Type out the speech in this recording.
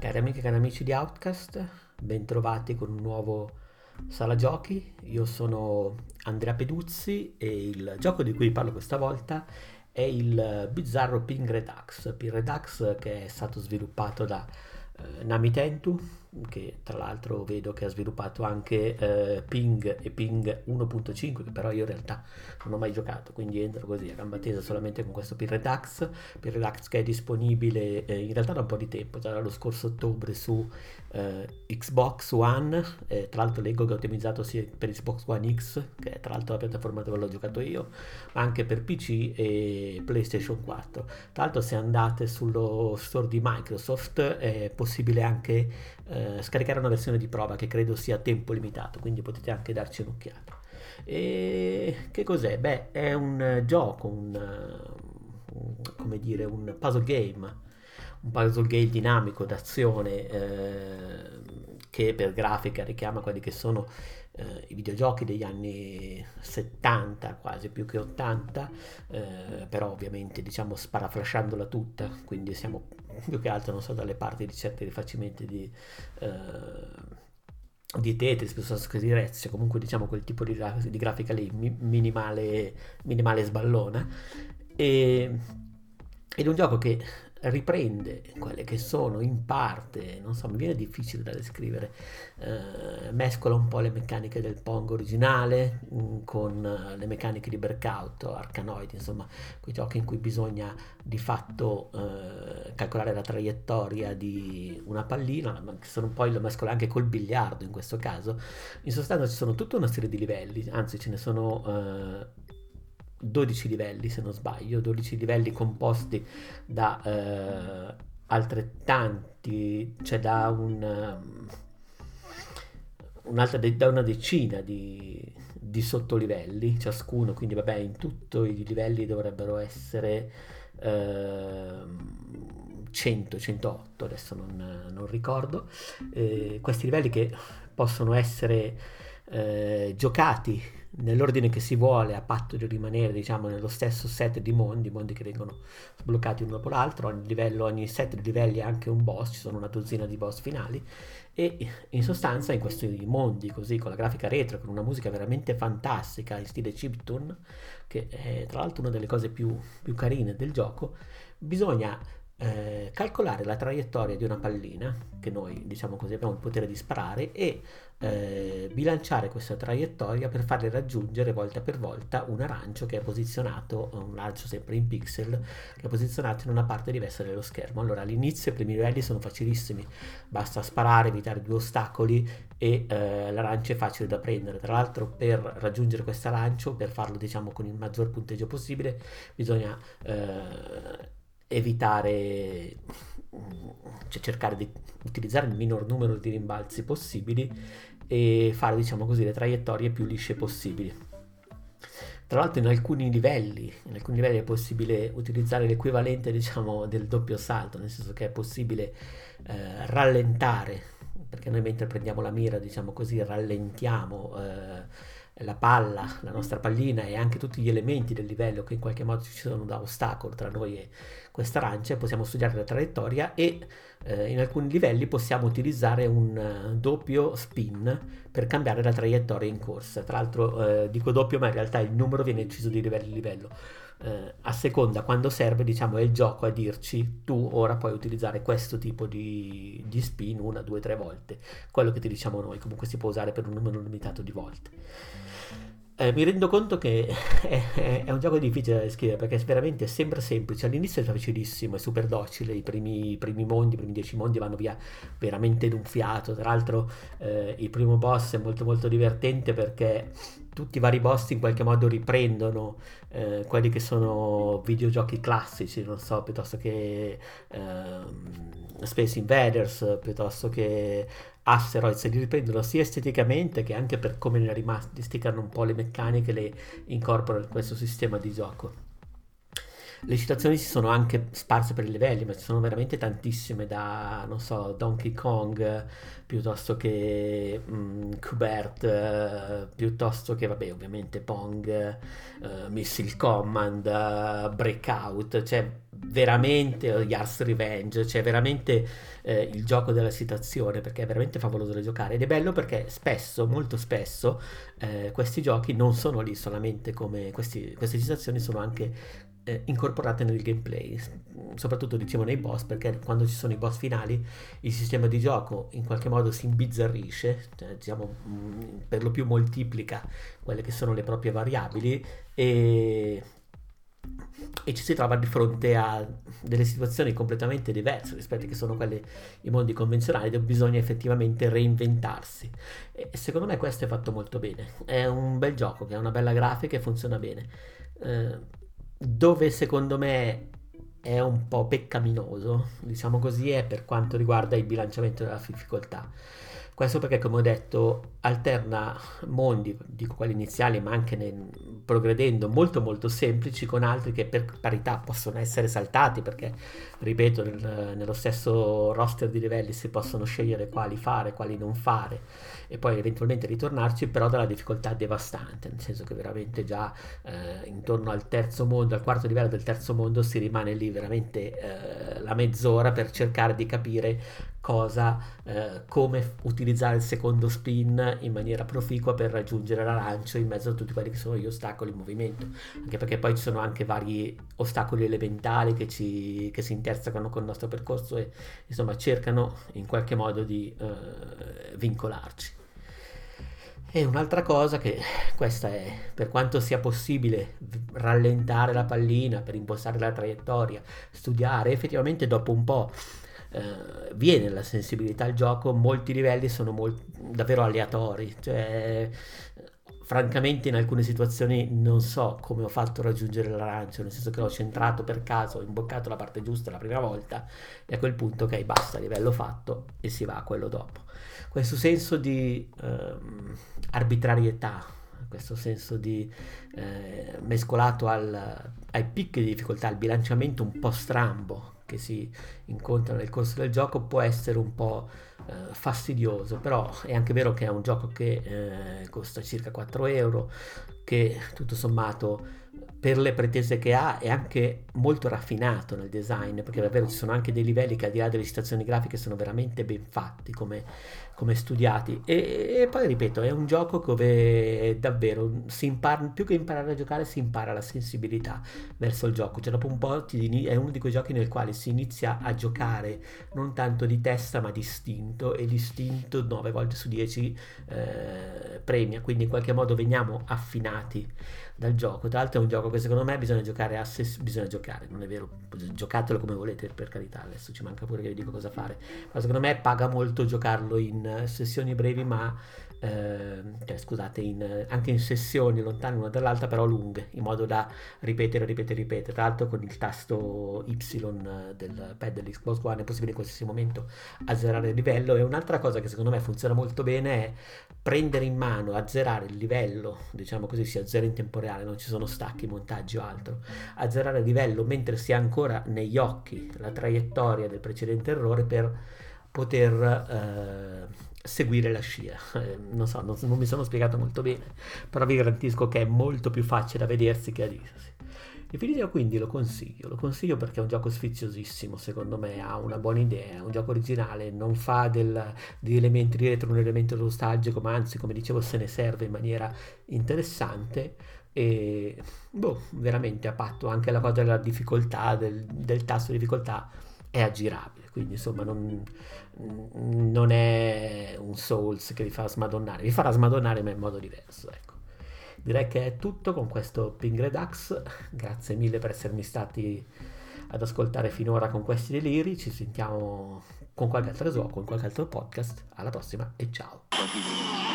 Cari amiche e cari amici di Outcast, bentrovati con un nuovo Sala Giochi. Io sono Andrea Peduzzi e il gioco di cui parlo questa volta è il bizzarro Ping Redux. Ping Redux che è stato sviluppato da eh, Namitentu, che tra l'altro vedo che ha sviluppato anche eh, Ping e Ping 1.5 che però io in realtà non ho mai giocato quindi entro così a gamba tesa solamente con questo Ping Redux che è disponibile eh, in realtà da un po' di tempo già dallo scorso ottobre su eh, Xbox One tra l'altro leggo che è ottimizzato sia per Xbox One X che è tra l'altro la piattaforma dove l'ho giocato io ma anche per PC e PlayStation 4 tra l'altro se andate sullo store di Microsoft è possibile anche eh, scaricare una versione di prova che credo sia a tempo limitato, quindi potete anche darci un'occhiata. E che cos'è? Beh, è un gioco, un, un come dire, un puzzle game, un puzzle game dinamico d'azione eh, che per grafica richiama quelli che sono eh, i videogiochi degli anni 70, quasi più che 80, eh, però ovviamente diciamo sparaflasciandola tutta, quindi siamo più che altro non so dalle parti di certi rifacimenti di, eh, di Tetris piuttosto che di Rezio, cioè comunque diciamo quel tipo di, di grafica lì minimale, minimale sballona. E, ed è un gioco che riprende quelle che sono in parte, non so, mi viene difficile da descrivere, eh, mescola un po' le meccaniche del Pong originale mh, mm, con uh, le meccaniche di Breakout, Arcanoid, insomma, quei giochi in cui bisogna di fatto eh, calcolare la traiettoria di una pallina, ma che sono poi lo mescola anche col biliardo in questo caso. In sostanza ci sono tutta una serie di livelli, anzi ce ne sono eh, 12 livelli se non sbaglio, 12 livelli composti da eh, altrettanti, cioè da un, un'altra de- da una decina di, di sottolivelli ciascuno, quindi vabbè in tutti i livelli dovrebbero essere eh, 100, 108, adesso non, non ricordo, eh, questi livelli che possono essere eh, giocati nell'ordine che si vuole a patto di rimanere diciamo nello stesso set di mondi, mondi che vengono sbloccati uno dopo l'altro, ogni, livello, ogni set di livelli ha anche un boss, ci sono una dozzina di boss finali e in sostanza in questi mondi così con la grafica retro, con una musica veramente fantastica in stile chiptune, che è tra l'altro una delle cose più, più carine del gioco, bisogna eh, calcolare la traiettoria di una pallina, che noi diciamo così abbiamo il potere di sparare, e eh, bilanciare questa traiettoria per farle raggiungere volta per volta un arancio che è posizionato, un arancio sempre in pixel, che è posizionato in una parte diversa dello schermo. Allora all'inizio i primi livelli sono facilissimi, basta sparare, evitare due ostacoli e eh, l'arancio è facile da prendere. Tra l'altro per raggiungere questo arancio, per farlo diciamo con il maggior punteggio possibile, bisogna... Evitare, cioè cercare di utilizzare il minor numero di rimbalzi possibili e fare, diciamo così, le traiettorie più lisce possibili. Tra l'altro in alcuni livelli, in alcuni livelli è possibile utilizzare l'equivalente, diciamo, del doppio salto, nel senso che è possibile eh, rallentare, perché noi mentre prendiamo la mira, diciamo così, rallentiamo eh, la palla, la nostra pallina e anche tutti gli elementi del livello che in qualche modo ci sono da ostacolo tra noi e questa arancia, possiamo studiare la traiettoria e eh, in alcuni livelli possiamo utilizzare un uh, doppio spin per cambiare la traiettoria in corsa. Tra l'altro eh, dico doppio, ma in realtà il numero viene deciso di livello in livello. Eh, a seconda quando serve, diciamo, è il gioco a dirci tu ora puoi utilizzare questo tipo di, di spin una, due, tre volte. Quello che ti diciamo noi, comunque si può usare per un numero limitato di volte. Eh, mi rendo conto che è, è, un gioco difficile da descrivere perché veramente sembra semplice. All'inizio è facilissimo, è super docile. I primi, i primi mondi, i primi dieci mondi vanno via veramente d'un fiato. Tra l'altro, eh, il primo boss è molto, molto divertente perché tutti i vari boss in qualche modo riprendono eh, quelli che sono videogiochi classici, non so, piuttosto che eh, Space Invaders, piuttosto che Asteroids, li riprendono sia esteticamente che anche per come ne rimasticano un po' le meccaniche, le incorporano in questo sistema di gioco. Le citazioni si sono anche sparse per i livelli, ma ci sono veramente tantissime da, non so, Donkey Kong, piuttosto che um, Kubert, uh, piuttosto che, vabbè, ovviamente Pong, uh, Missile Command, uh, Breakout, cioè veramente Yars Revenge, cioè veramente eh, il gioco della situazione, perché è veramente favoloso da giocare. Ed è bello perché spesso, molto spesso, eh, questi giochi non sono lì solamente come questi, queste situazioni, sono anche eh, incorporate nel gameplay, soprattutto dicevo nei boss, perché quando ci sono i boss finali il sistema di gioco in qualche modo si imbizzarrisce, cioè, diciamo mm, per lo più moltiplica quelle che sono le proprie variabili e e ci si trova di fronte a delle situazioni completamente diverse rispetto a che sono quelle i mondi convenzionali dove bisogna effettivamente reinventarsi. E secondo me questo è fatto molto bene. È un bel gioco che ha una bella grafica e funziona bene. Eh, dove secondo me è un po' peccaminoso diciamo così è per quanto riguarda il bilanciamento della difficoltà questo perché, come ho detto, alterna mondi, dico quelli iniziali, ma anche nel, progredendo, molto molto semplici, con altri che per parità possono essere saltati, perché, ripeto, nel, nello stesso roster di livelli si possono scegliere quali fare, quali non fare, e poi eventualmente ritornarci, però dalla difficoltà devastante, nel senso che veramente già eh, intorno al terzo mondo, al quarto livello del terzo mondo, si rimane lì veramente eh, la mezz'ora per cercare di capire cosa, eh, come utilizzare il secondo spin in maniera proficua per raggiungere l'arancio in mezzo a tutti quelli che sono gli ostacoli in movimento, anche perché poi ci sono anche vari ostacoli elementali che, ci, che si intersecano con il nostro percorso e insomma cercano in qualche modo di eh, vincolarci. E un'altra cosa che questa è, per quanto sia possibile rallentare la pallina per impostare la traiettoria, studiare, effettivamente dopo un po' eh, viene la sensibilità al gioco, molti livelli sono molt- davvero aleatori, cioè francamente in alcune situazioni non so come ho fatto a raggiungere l'arancio, nel senso che l'ho centrato per caso, ho imboccato la parte giusta la prima volta e a quel punto ok basta, livello fatto e si va a quello dopo. Questo senso di ehm, arbitrarietà, questo senso di eh, mescolato al, ai picchi di difficoltà, al bilanciamento un po' strambo che si incontrano nel corso del gioco può essere un po' eh, fastidioso, però è anche vero che è un gioco che eh, costa circa 4 euro, che tutto sommato per le pretese che ha è anche molto raffinato nel design, perché davvero ci sono anche dei livelli che al di là delle citazioni grafiche sono veramente ben fatti come, come studiati. E, e, poi ripeto, è un gioco dove davvero si impara, più che imparare a giocare, si impara la sensibilità verso il gioco. Cioè, dopo un po' ti, è uno di quei giochi nel quale si inizia a giocare non tanto di testa ma di istinto, e l'istinto 9 volte su 10 eh, premia, quindi in qualche modo veniamo affinati dal gioco. Tra l'altro è un gioco che secondo me bisogna giocare a se bisogna giocare, non è vero, giocatelo come volete per carità, adesso ci manca pure che vi dico cosa fare, ma secondo me paga molto giocarlo in sessioni brevi ma eh, cioè, scusate, in, anche in sessioni lontane l'una dall'altra, però lunghe, in modo da ripetere, ripetere, ripetere. Tra l'altro con il tasto Y del pad dell'Xbox One è possibile in qualsiasi momento azzerare il livello. E un'altra cosa che secondo me funziona molto bene è prendere in mano, azzerare il livello, diciamo così, si azzera in tempo reale, non ci sono stacchi, montaggi o altro. Azzerare il livello mentre si ha ancora negli occhi la traiettoria del precedente errore per poter eh, seguire la scia. Eh, non so, non, non, mi sono spiegato molto bene, però vi garantisco che è molto più facile da vedersi che a dirsi. Definitiva quindi lo consiglio, lo consiglio perché è un gioco sfiziosissimo, secondo me ha una buona idea, è un gioco originale, non fa del, di elementi retro un elemento nostalgico, ma anzi come dicevo se ne serve in maniera interessante e boh, veramente a patto anche la cosa della difficoltà, del, del tasso di difficoltà è aggirabile, quindi insomma non, non, è un Souls che vi fa smadonnare, vi farà smadonnare ma in modo diverso, ecco. Direi che è tutto con questo Ping Redux, grazie mille per essermi stati ad ascoltare finora con questi deliri, ci sentiamo con qualche altro gioco, con qualche altro podcast, alla prossima e ciao!